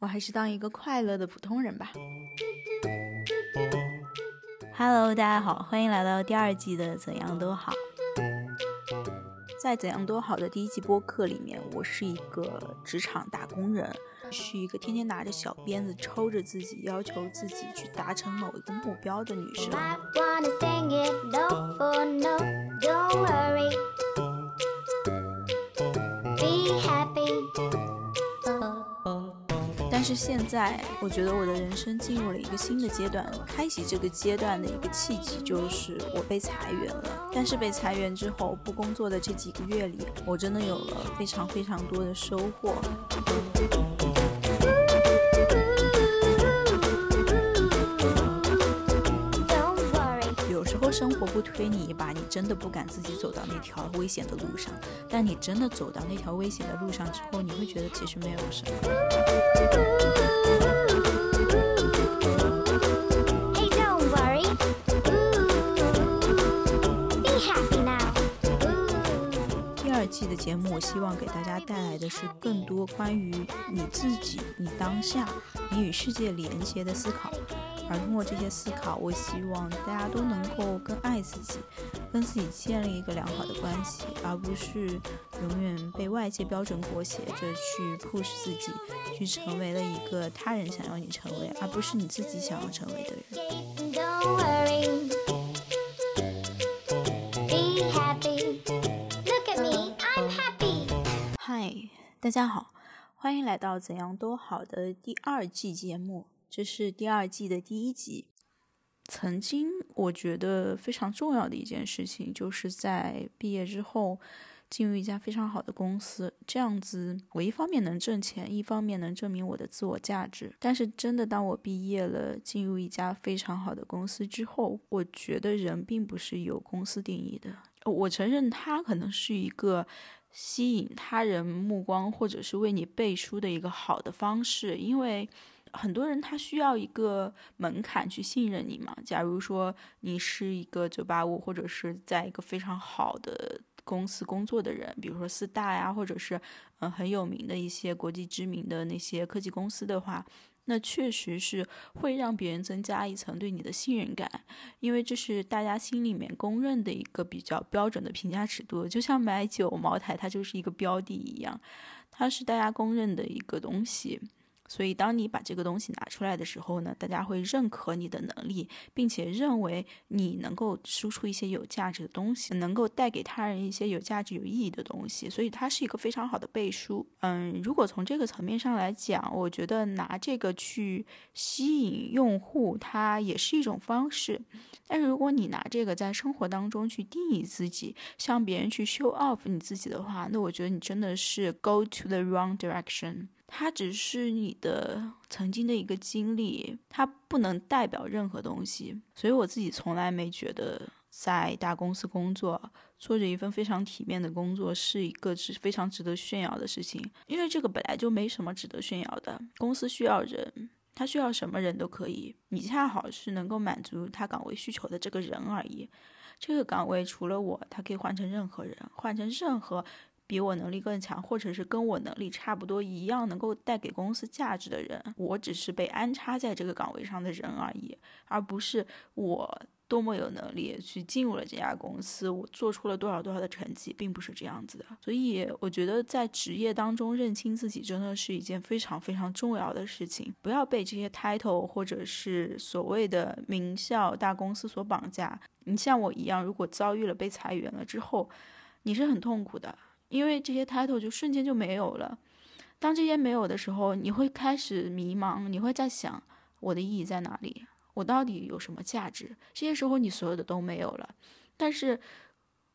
我还是当一个快乐的普通人吧。Hello，大家好，欢迎来到第二季的怎样都好。在怎样都好的第一季播客里面，我是一个职场打工人，是一个天天拿着小鞭子抽着自己，要求自己去达成某一个目标的女生。但是现在，我觉得我的人生进入了一个新的阶段。开启这个阶段的一个契机，就是我被裁员了。但是被裁员之后，不工作的这几个月里，我真的有了非常非常多的收获。有时候生活不推你一把，你真的不敢自己走到那条危险的路上。但你真的走到那条危险的路上之后，你会觉得其实没有什么。节目，我希望给大家带来的是更多关于你自己、你当下、你与世界连接的思考。而通过这些思考，我希望大家都能够更爱自己，跟自己建立一个良好的关系，而不是永远被外界标准裹挟着去 push 自己，去成为了一个他人想要你成为，而不是你自己想要成为的人。大家好，欢迎来到怎样都好的第二季节目。这是第二季的第一集。曾经我觉得非常重要的一件事情，就是在毕业之后进入一家非常好的公司，这样子我一方面能挣钱，一方面能证明我的自我价值。但是真的，当我毕业了，进入一家非常好的公司之后，我觉得人并不是由公司定义的。我承认，它可能是一个吸引他人目光，或者是为你背书的一个好的方式，因为。很多人他需要一个门槛去信任你嘛？假如说你是一个九八五，或者是在一个非常好的公司工作的人，比如说四大呀，或者是嗯很有名的一些国际知名的那些科技公司的话，那确实是会让别人增加一层对你的信任感，因为这是大家心里面公认的一个比较标准的评价尺度，就像买酒茅台，它就是一个标的一样，它是大家公认的一个东西。所以，当你把这个东西拿出来的时候呢，大家会认可你的能力，并且认为你能够输出一些有价值的东西，能够带给他人一些有价值、有意义的东西。所以，它是一个非常好的背书。嗯，如果从这个层面上来讲，我觉得拿这个去吸引用户，它也是一种方式。但是，如果你拿这个在生活当中去定义自己，向别人去 show off 你自己的话，那我觉得你真的是 go to the wrong direction。它只是你的曾经的一个经历，它不能代表任何东西。所以我自己从来没觉得在大公司工作，做着一份非常体面的工作是一个值非常值得炫耀的事情。因为这个本来就没什么值得炫耀的。公司需要人，他需要什么人都可以，你恰好是能够满足他岗位需求的这个人而已。这个岗位除了我，他可以换成任何人，换成任何。比我能力更强，或者是跟我能力差不多一样，能够带给公司价值的人，我只是被安插在这个岗位上的人而已，而不是我多么有能力去进入了这家公司，我做出了多少多少的成绩，并不是这样子的。所以，我觉得在职业当中认清自己，真的是一件非常非常重要的事情。不要被这些 title 或者是所谓的名校大公司所绑架。你像我一样，如果遭遇了被裁员了之后，你是很痛苦的。因为这些 title 就瞬间就没有了，当这些没有的时候，你会开始迷茫，你会在想我的意义在哪里，我到底有什么价值？这些时候你所有的都没有了。但是，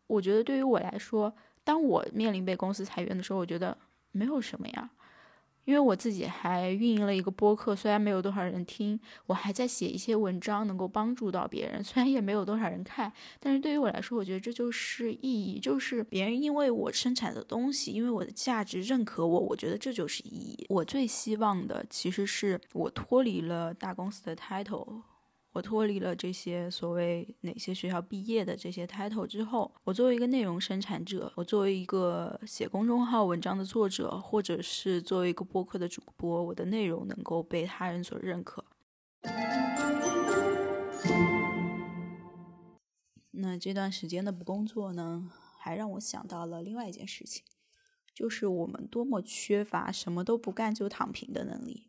我觉得对于我来说，当我面临被公司裁员的时候，我觉得没有什么呀。因为我自己还运营了一个播客，虽然没有多少人听，我还在写一些文章，能够帮助到别人，虽然也没有多少人看，但是对于我来说，我觉得这就是意义，就是别人因为我生产的东西，因为我的价值认可我，我觉得这就是意义。我最希望的其实是我脱离了大公司的 title，我脱离了这些所谓哪些学校毕业的这些 title 之后，我作为一个内容生产者，我作为一个写公众号文章的作者，或者是作为一个播客的主播，我的内容能够被他人所认可。那这段时间的不工作呢，还让我想到了另外一件事情，就是我们多么缺乏什么都不干就躺平的能力。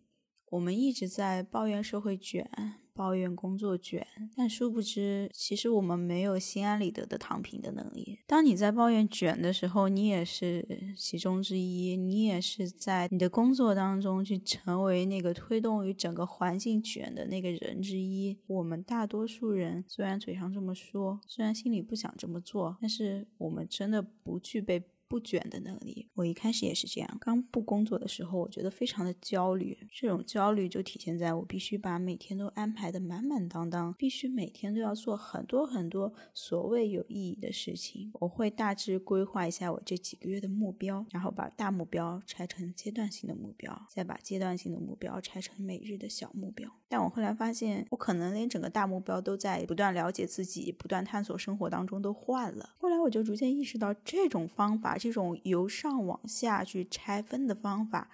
我们一直在抱怨社会卷，抱怨工作卷，但殊不知，其实我们没有心安理得的躺平的能力。当你在抱怨卷的时候，你也是其中之一，你也是在你的工作当中去成为那个推动于整个环境卷的那个人之一。我们大多数人虽然嘴上这么说，虽然心里不想这么做，但是我们真的不具备。不卷的能力，我一开始也是这样。刚不工作的时候，我觉得非常的焦虑。这种焦虑就体现在我必须把每天都安排的满满当当，必须每天都要做很多很多所谓有意义的事情。我会大致规划一下我这几个月的目标，然后把大目标拆成阶段性的目标，再把阶段性的目标拆成每日的小目标。但我后来发现，我可能连整个大目标都在不断了解自己、不断探索生活当中都换了。后来我就逐渐意识到，这种方法。这种由上往下去拆分的方法，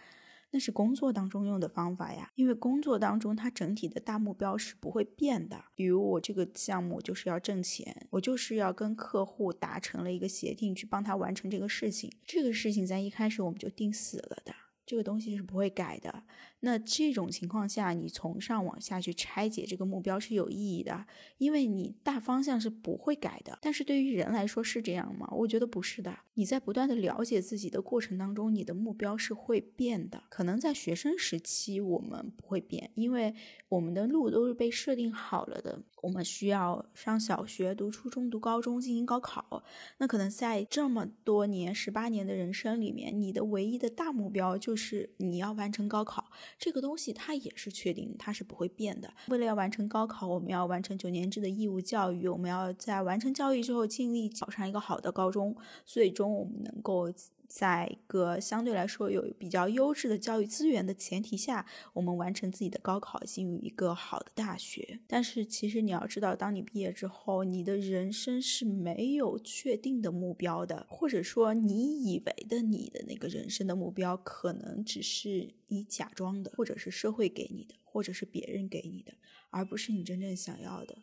那是工作当中用的方法呀。因为工作当中，它整体的大目标是不会变的。比如我这个项目就是要挣钱，我就是要跟客户达成了一个协定，去帮他完成这个事情。这个事情在一开始我们就定死了的。这个东西是不会改的。那这种情况下，你从上往下去拆解这个目标是有意义的，因为你大方向是不会改的。但是对于人来说是这样吗？我觉得不是的。你在不断的了解自己的过程当中，你的目标是会变的。可能在学生时期我们不会变，因为我们的路都是被设定好了的。我们需要上小学、读初中、读高中、进行高考。那可能在这么多年、十八年的人生里面，你的唯一的大目标就是你要完成高考。这个东西它也是确定，它是不会变的。为了要完成高考，我们要完成九年制的义务教育，我们要在完成教育之后尽力考上一个好的高中，最终我们能够。在一个相对来说有比较优质的教育资源的前提下，我们完成自己的高考，进入一个好的大学。但是，其实你要知道，当你毕业之后，你的人生是没有确定的目标的，或者说，你以为的你的那个人生的目标，可能只是你假装的，或者是社会给你的，或者是别人给你的，而不是你真正想要的。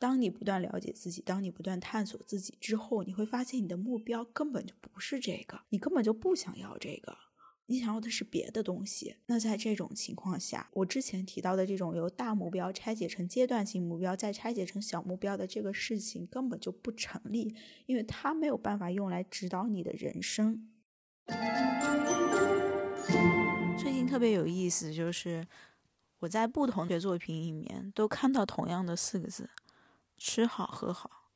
当你不断了解自己，当你不断探索自己之后，你会发现你的目标根本就不是这个，你根本就不想要这个，你想要的是别的东西。那在这种情况下，我之前提到的这种由大目标拆解成阶段性目标，再拆解成小目标的这个事情根本就不成立，因为它没有办法用来指导你的人生。最近特别有意思，就是我在不同的作品里面都看到同样的四个字。吃好喝好。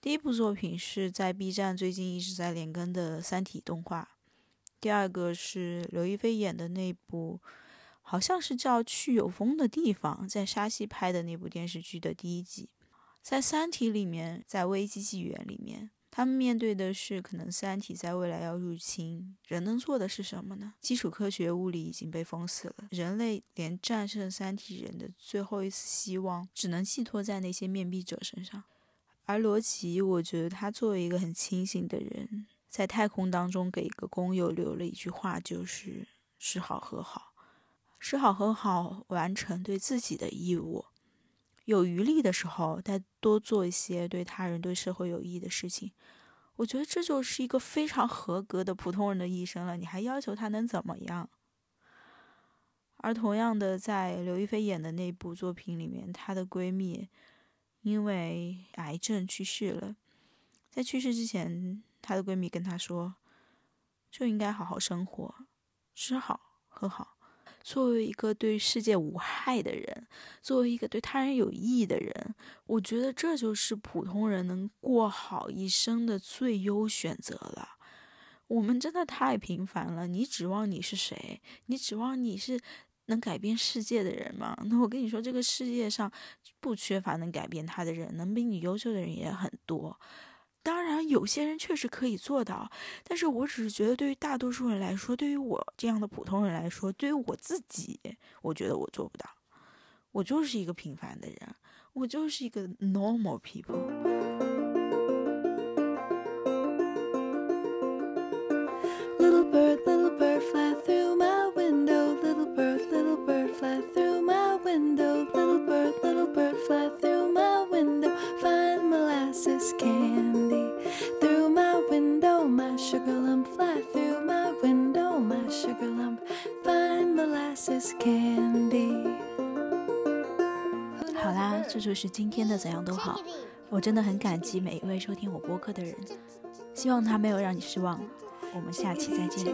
第一部作品是在 B 站最近一直在连更的《三体》动画，第二个是刘亦菲演的那部，好像是叫《去有风的地方》，在沙溪拍的那部电视剧的第一集。在《三体》里面，在危机纪元里面。他们面对的是可能三体在未来要入侵，人能做的是什么呢？基础科学物理已经被封死了，人类连战胜三体人的最后一丝希望，只能寄托在那些面壁者身上。而罗辑，我觉得他作为一个很清醒的人，在太空当中给一个工友留了一句话，就是吃好喝好，吃好喝好，完成对自己的义务。有余力的时候，再多做一些对他人、对社会有益的事情。我觉得这就是一个非常合格的普通人的一生了。你还要求他能怎么样？而同样的，在刘亦菲演的那部作品里面，她的闺蜜因为癌症去世了。在去世之前，她的闺蜜跟她说：“就应该好好生活，吃好喝好。”作为一个对世界无害的人，作为一个对他人有益的人，我觉得这就是普通人能过好一生的最优选择了。我们真的太平凡了，你指望你是谁？你指望你是能改变世界的人吗？那我跟你说，这个世界上不缺乏能改变他的人，能比你优秀的人也很多。当然，有些人确实可以做到，但是我只是觉得，对于大多数人来说，对于我这样的普通人来说，对于我自己，我觉得我做不到。我就是一个平凡的人，我就是一个 normal people。好啦，这就是今天的怎样都好。我真的很感激每一位收听我播客的人，希望他没有让你失望。我们下期再见。